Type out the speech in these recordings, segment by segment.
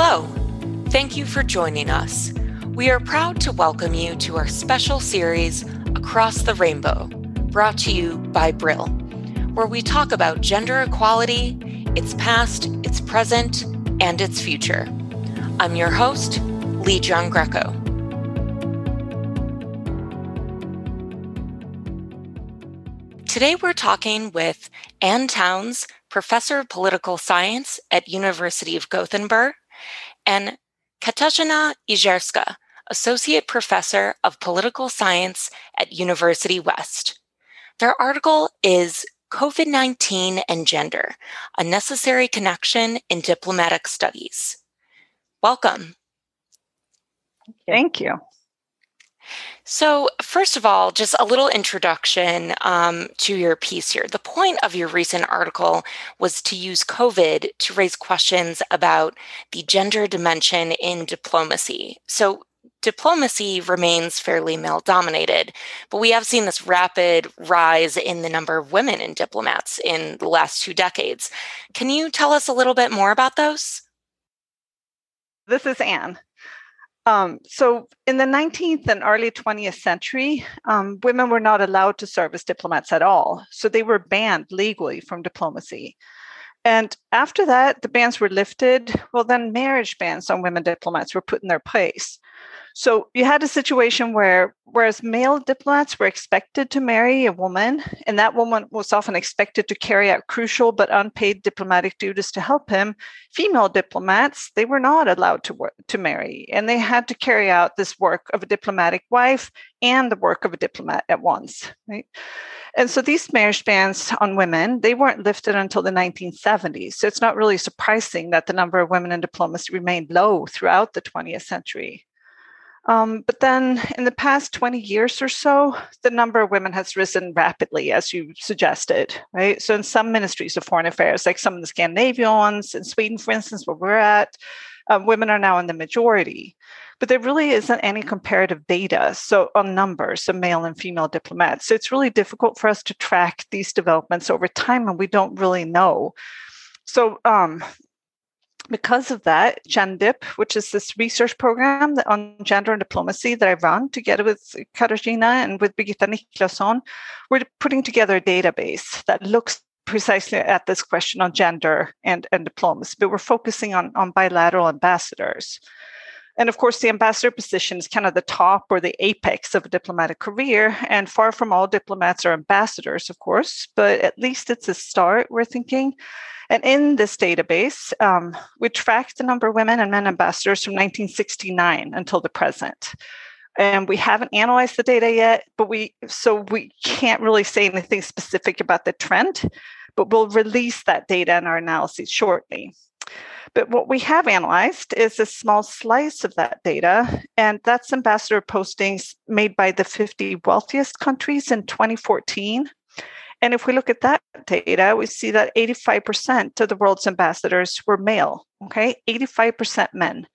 Hello. Thank you for joining us. We are proud to welcome you to our special series, Across the Rainbow, brought to you by Brill, where we talk about gender equality, its past, its present, and its future. I'm your host, Lee John Greco. Today we're talking with Ann Towns, professor of political science at University of Gothenburg, and Katarzyna Jezierska, associate professor of political science at University West. Their article is COVID 19 and Gender A Necessary Connection in Diplomatic Studies. Welcome. Thank you. So, first of all, just a little introduction um, to your piece here. The point of your recent article was to use COVID to raise questions about the gender dimension in diplomacy. So, diplomacy remains fairly male dominated, but we have seen this rapid rise in the number of women in diplomats in the last two decades. Can you tell us a little bit more about those? This is Ann. Um, so, in the 19th and early 20th century, um, women were not allowed to serve as diplomats at all. So, they were banned legally from diplomacy. And after that, the bans were lifted. Well, then marriage bans on women diplomats were put in their place. So you had a situation where, whereas male diplomats were expected to marry a woman, and that woman was often expected to carry out crucial but unpaid diplomatic duties to help him, female diplomats they were not allowed to work, to marry, and they had to carry out this work of a diplomatic wife and the work of a diplomat at once. Right. And so these marriage bans on women, they weren't lifted until the 1970s. So it's not really surprising that the number of women in diplomacy remained low throughout the 20th century. Um, but then in the past 20 years or so, the number of women has risen rapidly, as you suggested, right? So in some ministries of foreign affairs, like some of the Scandinavian ones, in Sweden, for instance, where we're at, um, women are now in the majority. But there really isn't any comparative data so on numbers of male and female diplomats. So it's really difficult for us to track these developments over time, and we don't really know. So um, because of that, GenDip, which is this research program on gender and diplomacy that I run together with Katarzyna and with Birgitta Niklasson, we're putting together a database that looks precisely at this question on gender and, and diplomacy, but we're focusing on, on bilateral ambassadors. And of course, the ambassador position is kind of the top or the apex of a diplomatic career. And far from all diplomats are ambassadors, of course, but at least it's a start, we're thinking. And in this database, um, we track the number of women and men ambassadors from 1969 until the present. And we haven't analyzed the data yet, but we so we can't really say anything specific about the trend, but we'll release that data in our analysis shortly. But what we have analyzed is a small slice of that data, and that's ambassador postings made by the 50 wealthiest countries in 2014 and if we look at that data, we see that 85% of the world's ambassadors were male, okay? 85% men.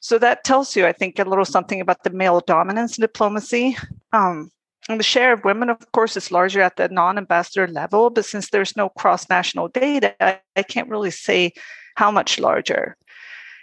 So that tells you, I think, a little something about the male dominance in diplomacy. Um, and the share of women, of course, is larger at the non ambassador level, but since there's no cross national data, I can't really say how much larger.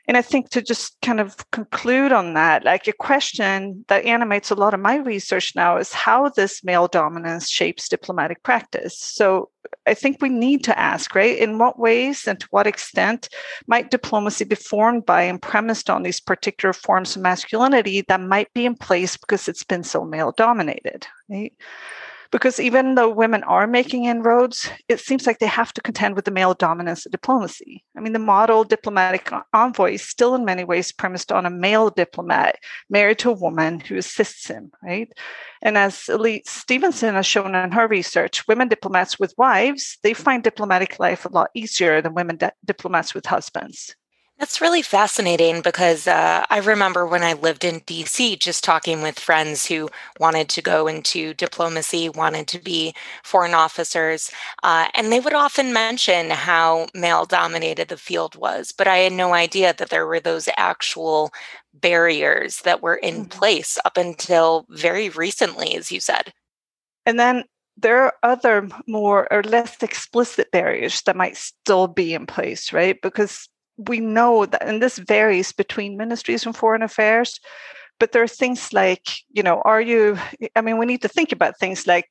And I think to just kind of conclude on that, like a question that animates a lot of my research now is how this male dominance shapes diplomatic practice. So I think we need to ask, right? In what ways and to what extent might diplomacy be formed by and premised on these particular forms of masculinity that might be in place because it's been so male dominated, right? Because even though women are making inroads, it seems like they have to contend with the male dominance of diplomacy. I mean, the model diplomatic envoy is still in many ways premised on a male diplomat married to a woman who assists him, right? And as Elise Stephenson has shown in her research, women diplomats with wives, they find diplomatic life a lot easier than women di- diplomats with husbands. That's really fascinating because uh, I remember when I lived in DC just talking with friends who wanted to go into diplomacy, wanted to be foreign officers, uh, and they would often mention how male dominated the field was. But I had no idea that there were those actual barriers that were in mm-hmm. place up until very recently, as you said. And then there are other more or less explicit barriers that might still be in place, right? Because we know that, and this varies between ministries and foreign affairs, but there are things like you know are you i mean we need to think about things like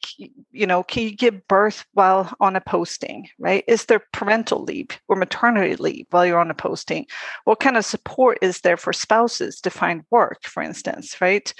you know can you give birth while on a posting right? Is there parental leave or maternity leave while you're on a posting? What kind of support is there for spouses to find work for instance right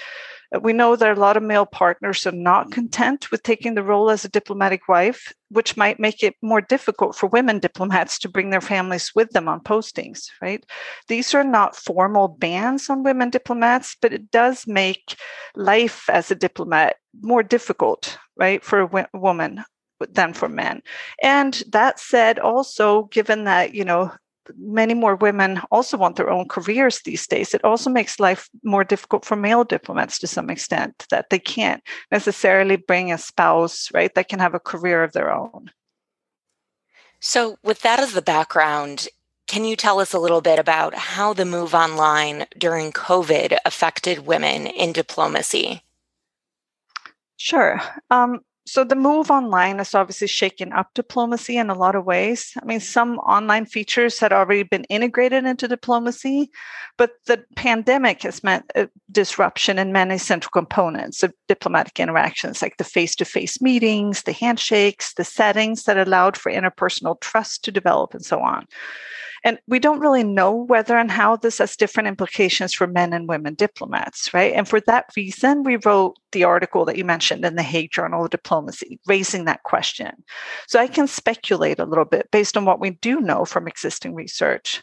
Uh, we know that a lot of male partners are not mm. content with taking the role as a diplomatic wife, which might make it more difficult for women diplomats to bring their families with them on postings, right? These are not formal bans on women diplomats, but it does make life as a diplomat more difficult, right, for a woman than for men. And that said, also given that, you know, many more women also want their own careers these days. It also makes life more difficult for male diplomats to some extent that they can't necessarily bring a spouse, right, that can have a career of their own. So, with that as the background, can you tell us a little bit about how the move online during COVID affected women in diplomacy? Sure. Um, so the move online has obviously shaken up diplomacy in a lot of ways. I mean, some online features had already been integrated into diplomacy, but the pandemic has meant a disruption in many central components of diplomatic interactions, like the face to face meetings, the handshakes, the settings that allowed for interpersonal trust to develop, and so on. And we don't really know whether and how this has different implications for men and women diplomats, right? And for that reason, we wrote the article that you mentioned in the Hague Journal of Diplomacy, raising that question. So I can speculate a little bit based on what we do know from existing research.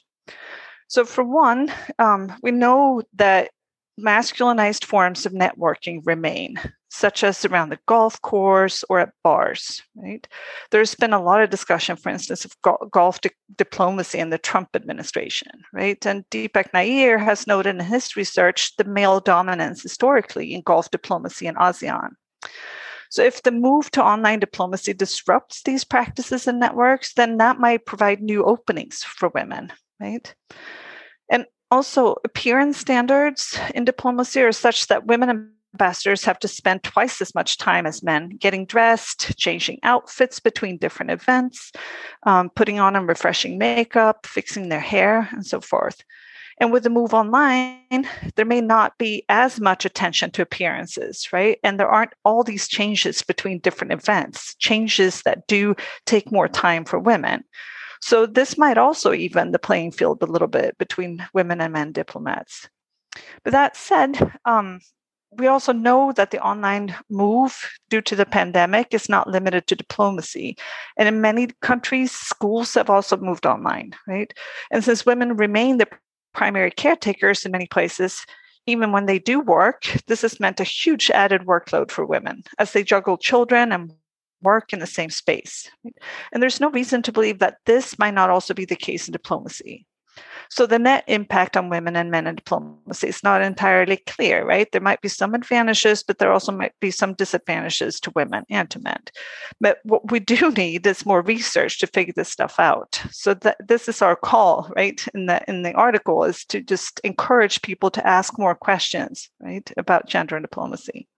So, for one, um, we know that masculinized forms of networking remain such as around the golf course or at bars, right? There's been a lot of discussion, for instance, of go- golf di- diplomacy in the Trump administration, right? And Deepak Nair has noted in his research the male dominance historically in golf diplomacy in ASEAN. So, if the move to online diplomacy disrupts these practices and networks, then that might provide new openings for women, right? Also, appearance standards in diplomacy are such that women ambassadors have to spend twice as much time as men getting dressed, changing outfits between different events, um, putting on and refreshing makeup, fixing their hair, and so forth. And with the move online, there may not be as much attention to appearances, right? And there aren't all these changes between different events, changes that do take more time for women. So this might also even the playing field a little bit between women and men diplomats. But that said, um, we also know that the online move due to the pandemic is not limited to diplomacy. And in many countries, schools have also moved online, right? And since women remain the primary caretakers in many places, even when they do work, this has meant a huge added workload for women as they juggle children and work in the same space. And there's no reason to believe that this might not also be the case in diplomacy. So the net impact on women and men in diplomacy is not entirely clear, right? There might be some advantages, but there also might be some disadvantages to women and to men. But what we do need is more research to figure this stuff out. So that this is our call, right? In the in the article is to just encourage people to ask more questions, right, about gender and diplomacy.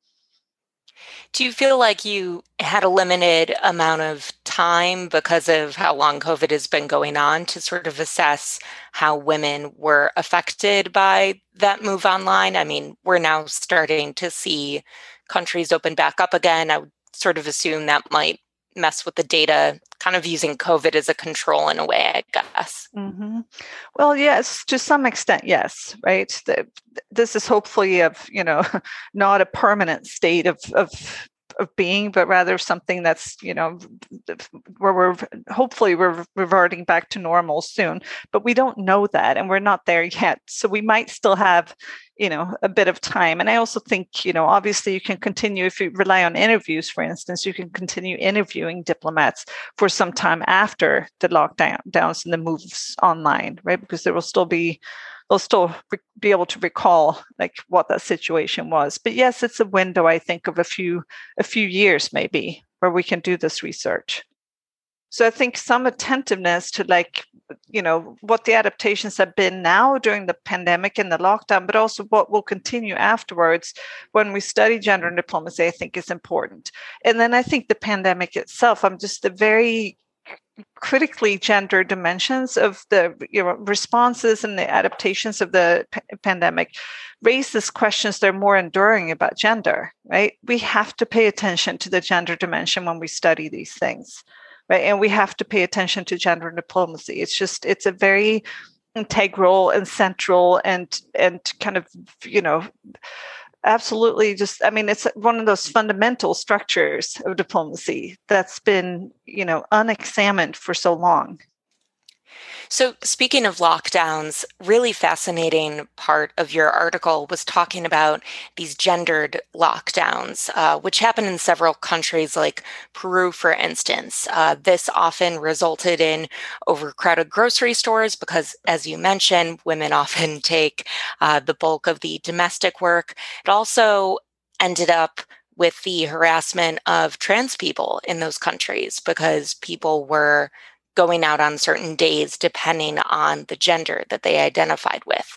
Do you feel like you had a limited amount of time because of how long COVID has been going on to sort of assess how women were affected by that move online? I mean, we're now starting to see countries open back up again. I would sort of assume that might mess with the data, kind of using COVID as a control in a way, I guess. Mm-hmm. Well, yes, to some extent, yes, right. The, this is hopefully of you know not a permanent state of of of being, but rather something that's you know where we're hopefully we're reverting back to normal soon. But we don't know that, and we're not there yet. So we might still have you know a bit of time. And I also think you know obviously you can continue if you rely on interviews, for instance, you can continue interviewing diplomats for some time after the lockdowns and the moves online, right? Because there will still be they'll still re- be able to recall like what that situation was. But yes, it's a window I think of a few a few years maybe where we can do this research. So I think some attentiveness to like you know what the adaptations have been now during the pandemic and the lockdown, but also what will continue afterwards when we study gender and diplomacy, I think is important. And then I think the pandemic itself, I'm just a very critically gender dimensions of the you know, responses and the adaptations of the p- pandemic raises questions that are more enduring about gender right? We have to pay attention to the gender dimension when we study these things right? And we have to pay attention to gender diplomacy. It's just it's a very integral and central and and kind of you know absolutely just i mean it's one of those fundamental structures of diplomacy that's been you know unexamined for so long so, speaking of lockdowns, really fascinating part of your article was talking about these gendered lockdowns, uh, which happen in several countries like Peru, for instance. Uh, this often resulted in overcrowded grocery stores because, as you mentioned, women often take uh, the bulk of the domestic work. It also ended up with the harassment of trans people in those countries because people were going out on certain days depending on the gender that they identified with.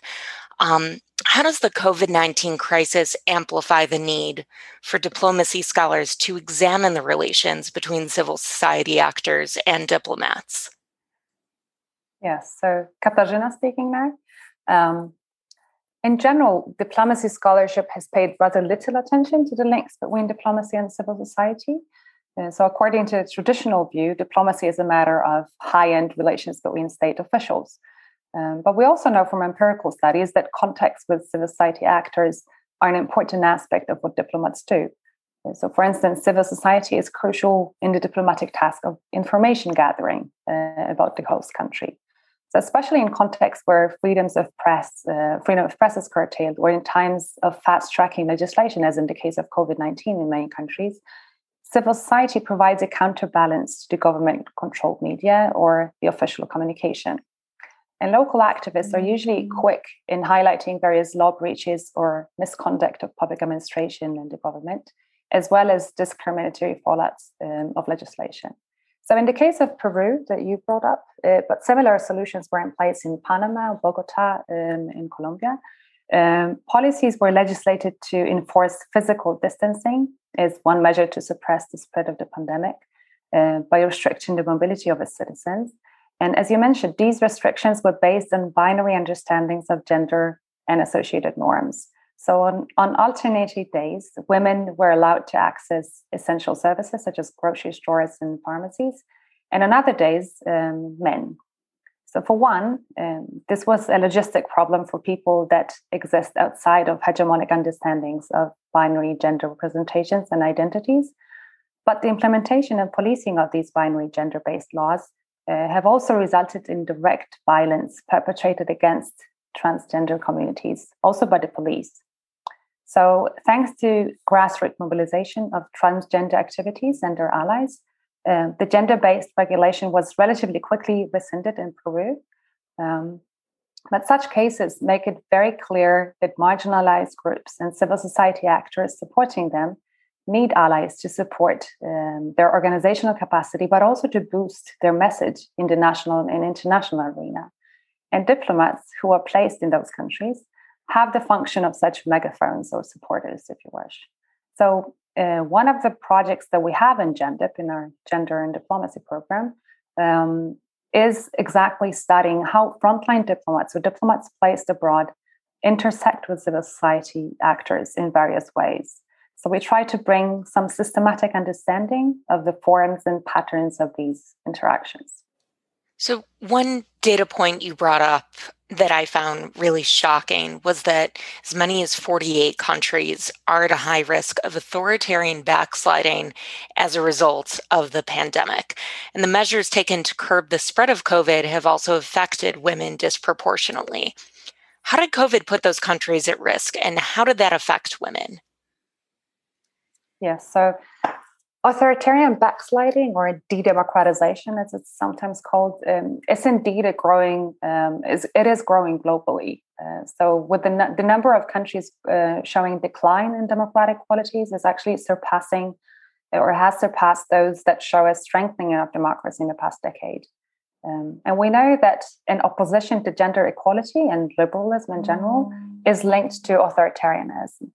Um, how does the COVID 19 crisis amplify the need for diplomacy scholars to examine the relations between civil society actors and diplomats? Yes, so Katarzyna speaking now. Um, in general, diplomacy scholarship has paid rather little attention to the links between diplomacy and civil society. Uh, so, according to traditional view, diplomacy is a matter of high end relations between state officials. Um, but we also know from empirical studies that contacts with civil society actors are an important aspect of what diplomats do. Uh, so, for instance, civil society is crucial in the diplomatic task of information gathering uh, about the host country. So, especially in contexts where freedoms of press, uh, freedom of press is curtailed, or in times of fast tracking legislation, as in the case of COVID 19 in many countries, civil society provides a counterbalance to the government controlled media or the official communication. And local activists are usually mm. quick in highlighting various law breaches or misconduct of public administration and the government, as well as discriminatory fallouts um, of legislation. So, in the case of Peru that you brought up, uh, but similar solutions were in place in Panama, Bogota, um, in Colombia. Um, policies were legislated to enforce physical distancing is one measure to suppress the spread of the pandemic uh, by restricting the mobility of its citizens. And as you mentioned, these restrictions were based on binary understandings of gender and associated norms. So, on, on alternating days, women were allowed to access essential services such as grocery stores and pharmacies, and on other days, um, men. So, for one, um, this was a logistic problem for people that exist outside of hegemonic understandings of binary gender representations and identities. But the implementation and policing of these binary gender based laws uh, have also resulted in direct violence perpetrated against transgender communities, also by the police. So, thanks to grassroots mobilization of transgender activities and their allies, uh, the gender based regulation was relatively quickly rescinded in Peru. Um, but such cases make it very clear that marginalized groups and civil society actors supporting them need allies to support um, their organizational capacity, but also to boost their message in the national and international arena. And diplomats who are placed in those countries have the function of such megaphones or supporters, if you wish. So uh, one of the projects that we have in GenDip in our gender and diplomacy program um, is exactly studying how frontline diplomats or diplomats placed abroad intersect with civil society actors in various ways. So we try to bring some systematic understanding of the forms and patterns of these interactions. So, one data point you brought up that I found really shocking was that as many as 48 countries are at a high risk of authoritarian backsliding as a result of the pandemic. And the measures taken to curb the spread of COVID have also affected women disproportionately. How did COVID put those countries at risk, and how did that affect women? Yes, so authoritarian backsliding or a de-democratization as it's sometimes called um, is indeed a growing um, is, it is growing globally. Uh, so with the, the number of countries uh, showing decline in democratic qualities is actually surpassing or has surpassed those that show a strengthening of democracy in the past decade. Um, and we know that in opposition to gender equality and liberalism in general mm. is linked to authoritarianism.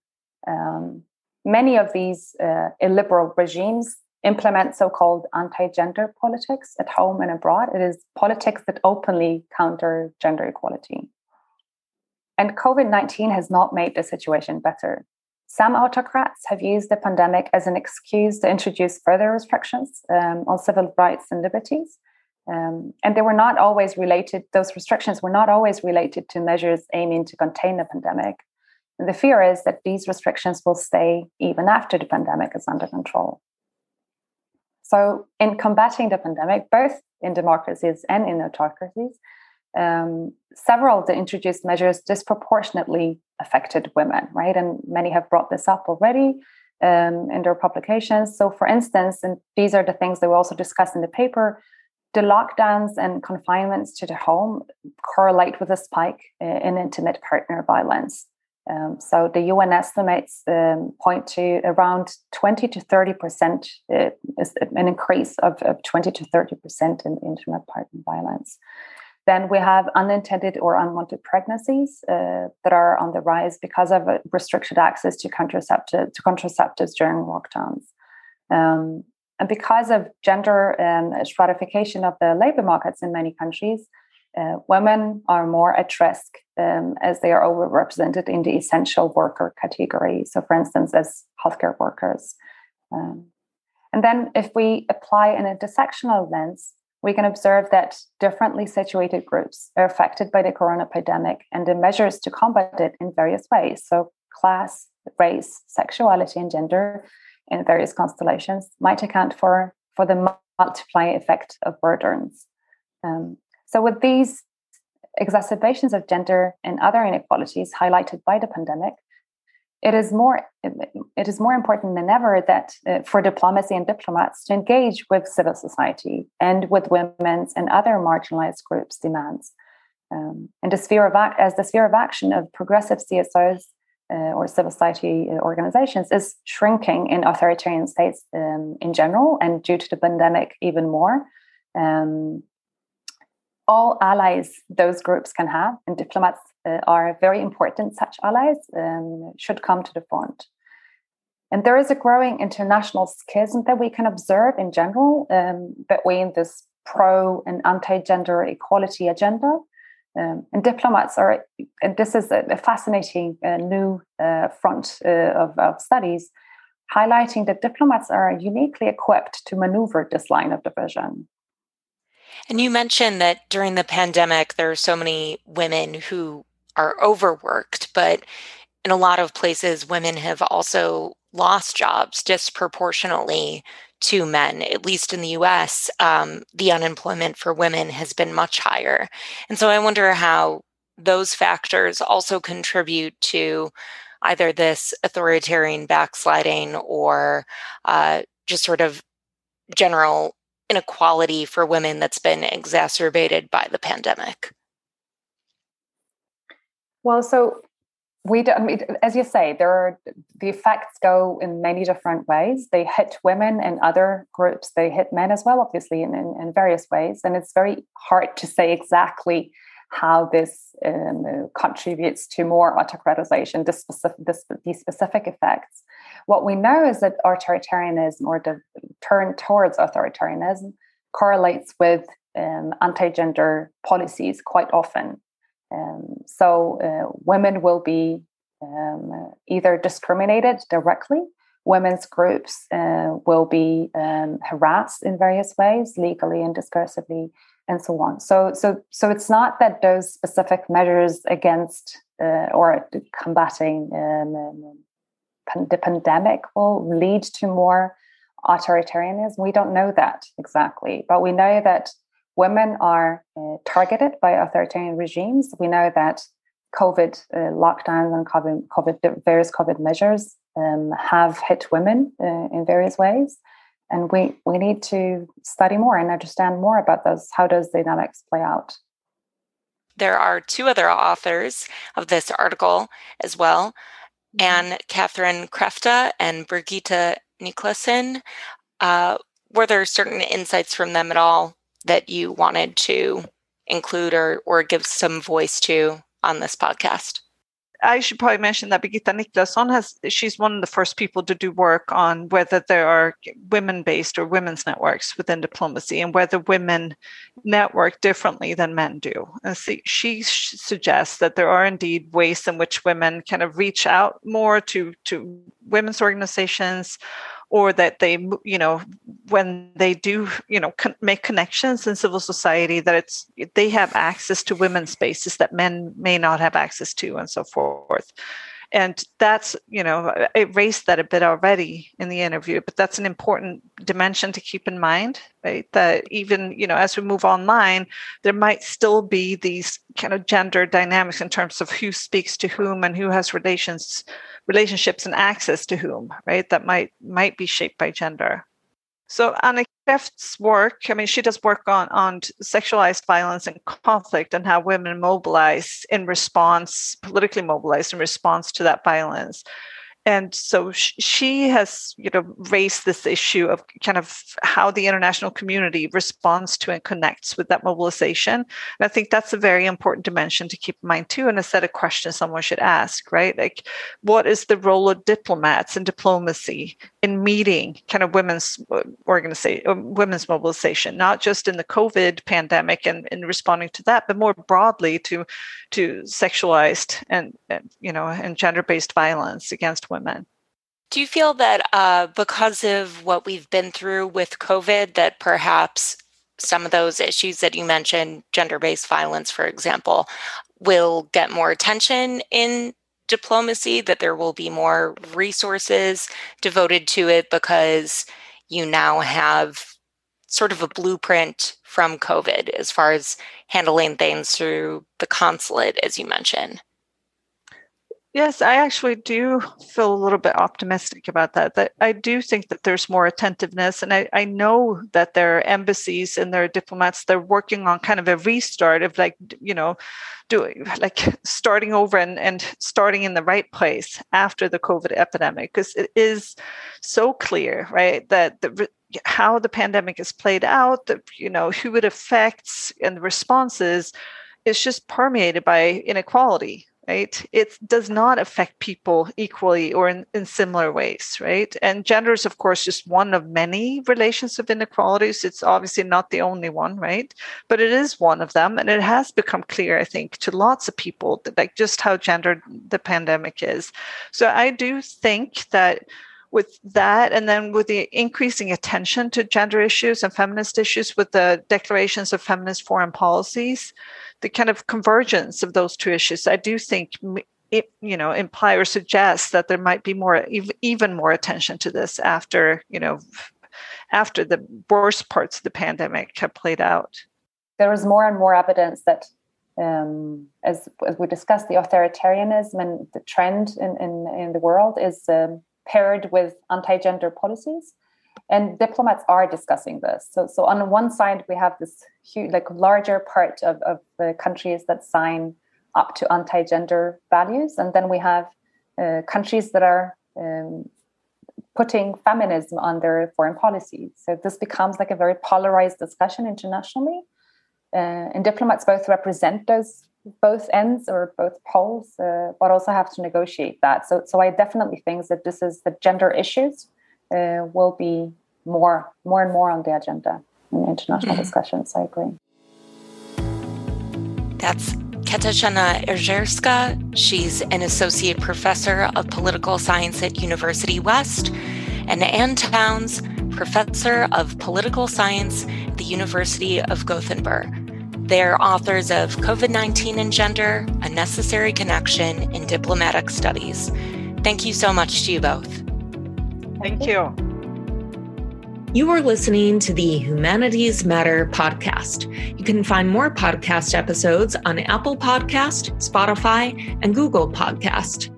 Um, many of these uh, illiberal regimes implement so called anti gender politics at home and abroad. It is politics that openly counter gender equality. And COVID 19 has not made the situation better. Some autocrats have used the pandemic as an excuse to introduce further restrictions um, on civil rights and liberties. Um, and they were not always related, those restrictions were not always related to measures aiming to contain the pandemic. And the fear is that these restrictions will stay even after the pandemic is under control. So, in combating the pandemic, both in democracies and in autocracies, um, several of the introduced measures disproportionately affected women, right? And many have brought this up already um, in their publications. So, for instance, and these are the things that we also discuss in the paper, the lockdowns and confinements to the home correlate with a spike uh, in intimate partner violence. Um, so the UN estimates um, point to around 20 to 30 percent, uh, an increase of, of 20 to 30 percent in intimate partner violence. Then we have unintended or unwanted pregnancies uh, that are on the rise because of restricted access to, contraceptive, to contraceptives during lockdowns. Um, and because of gender um, stratification of the labor markets in many countries, uh, women are more at risk um, as they are overrepresented in the essential worker category. So, for instance, as healthcare workers. Um, and then, if we apply an intersectional lens, we can observe that differently situated groups are affected by the corona pandemic and the measures to combat it in various ways. So, class, race, sexuality, and gender in various constellations might account for, for the multiplying effect of burdens. Um, so, with these exacerbations of gender and other inequalities highlighted by the pandemic, it is more it is more important than ever that uh, for diplomacy and diplomats to engage with civil society and with women's and other marginalized groups' demands. Um, and the sphere of act, as the sphere of action of progressive CSOs uh, or civil society uh, organizations is shrinking in authoritarian states um, in general, and due to the pandemic, even more. Um, all allies those groups can have, and diplomats uh, are very important, such allies um, should come to the front. And there is a growing international schism that we can observe in general um, between this pro and anti gender equality agenda. Um, and diplomats are, and this is a, a fascinating uh, new uh, front uh, of, of studies, highlighting that diplomats are uniquely equipped to maneuver this line of division. And you mentioned that during the pandemic, there are so many women who are overworked, but in a lot of places, women have also lost jobs disproportionately to men. At least in the US, um, the unemployment for women has been much higher. And so I wonder how those factors also contribute to either this authoritarian backsliding or uh, just sort of general inequality for women that's been exacerbated by the pandemic? Well, so we do, I mean, as you say, there are the effects go in many different ways. They hit women and other groups. They hit men as well, obviously, in, in, in various ways. And it's very hard to say exactly how this um, contributes to more autocratization, this specific, these specific effects. What we know is that authoritarianism or the turn towards authoritarianism correlates with um, anti gender policies quite often. Um, so uh, women will be um, either discriminated directly, women's groups uh, will be um, harassed in various ways, legally and discursively, and so on. So, so, so it's not that those specific measures against uh, or combating um, the pandemic will lead to more authoritarianism. We don't know that exactly, but we know that women are uh, targeted by authoritarian regimes. We know that COVID uh, lockdowns and COVID, COVID, various COVID measures um, have hit women uh, in various ways. And we, we need to study more and understand more about those. How does dynamics play out? There are two other authors of this article as well. Mm-hmm. Anne Catherine Kreft and Birgitta Niklasson. Uh, were there certain insights from them at all that you wanted to include or, or give some voice to on this podcast? I should probably mention that Birgitta Niklasson has, she's one of the first people to do work on whether there are women based or women's networks within diplomacy and whether women network differently than men do. And see, she suggests that there are indeed ways in which women kind of reach out more to, to women's organizations or that they you know when they do you know con- make connections in civil society that it's they have access to women's spaces that men may not have access to and so forth. And that's you know i raised that a bit already in the interview but that's an important dimension to keep in mind right? That even you know as we move online there might still be these kind of gender dynamics in terms of who speaks to whom and who has relations relationships and access to whom, right? That might might be shaped by gender. So Anna Kreft's work, I mean, she does work on, on sexualized violence and conflict and how women mobilize in response, politically mobilize in response to that violence and so she has you know raised this issue of kind of how the international community responds to and connects with that mobilization. And i think that's a very important dimension to keep in mind too and a set of questions someone should ask right? Like what is the role of diplomats and diplomacy in meeting kind of women's uh, organization uh, women's mobilization not just in the covid pandemic and in responding to that but more broadly to to sexualized and, you know and gender-based violence against women. Do you feel that uh, because of what we've been through with COVID, that perhaps some of those issues that you mentioned, gender based violence, for example, will get more attention in diplomacy, that there will be more resources devoted to it because you now have sort of a blueprint from COVID as far as handling things through the consulate, as you mentioned? Yes, I actually do feel a little bit optimistic about that. That I do think that there's more attentiveness, and I, I know that there are embassies and there are diplomats. They're working on kind of a restart of like you know, doing like starting over and and starting in the right place after the COVID epidemic because it is so clear, right, that the how the pandemic is played out, that you know who it affects, and the responses is just permeated by inequality right? It does not affect people equally or in, in similar ways right? And gender is of course just one of many relations of inequalities. It's obviously not the only one right? But it is one of them and it has become clear i think to lots of people that like just how gendered the pandemic is. So i do think that with that and then with the increasing attention to gender issues and feminist issues with the declarations of feminist foreign policies the kind of convergence of those two issues, I do think it, you know, imply or suggest that there might be more, even more attention to this after, you know, after the worst parts of the pandemic have played out. There is more and more evidence that, um, as, as we discussed, the authoritarianism and the trend in, in, in the world is um, paired with anti-gender policies and diplomats are discussing this. So, so on one side, we have this huge, like larger part of, of the countries that sign up to anti-gender values, and then we have uh, countries that are um, putting feminism on their foreign policy. So this becomes like a very polarized discussion internationally, uh, and diplomats both represent those both ends or both poles, uh, but also have to negotiate that. So, so I definitely think that this is the gender issues uh, will be more, more and more on the agenda in international mm-hmm. discussions. I agree. That's Katarzyna Jezierska. She's an associate professor of political science at University West, and Ann Towns, professor of political science at the University of Gothenburg. They're authors of COVID 19 and Gender A Necessary Connection in Diplomatic Studies. Thank you so much to you both. Thank you. You are listening to the Humanities Matter podcast. You can find more podcast episodes on Apple Podcast, Spotify, and Google Podcast.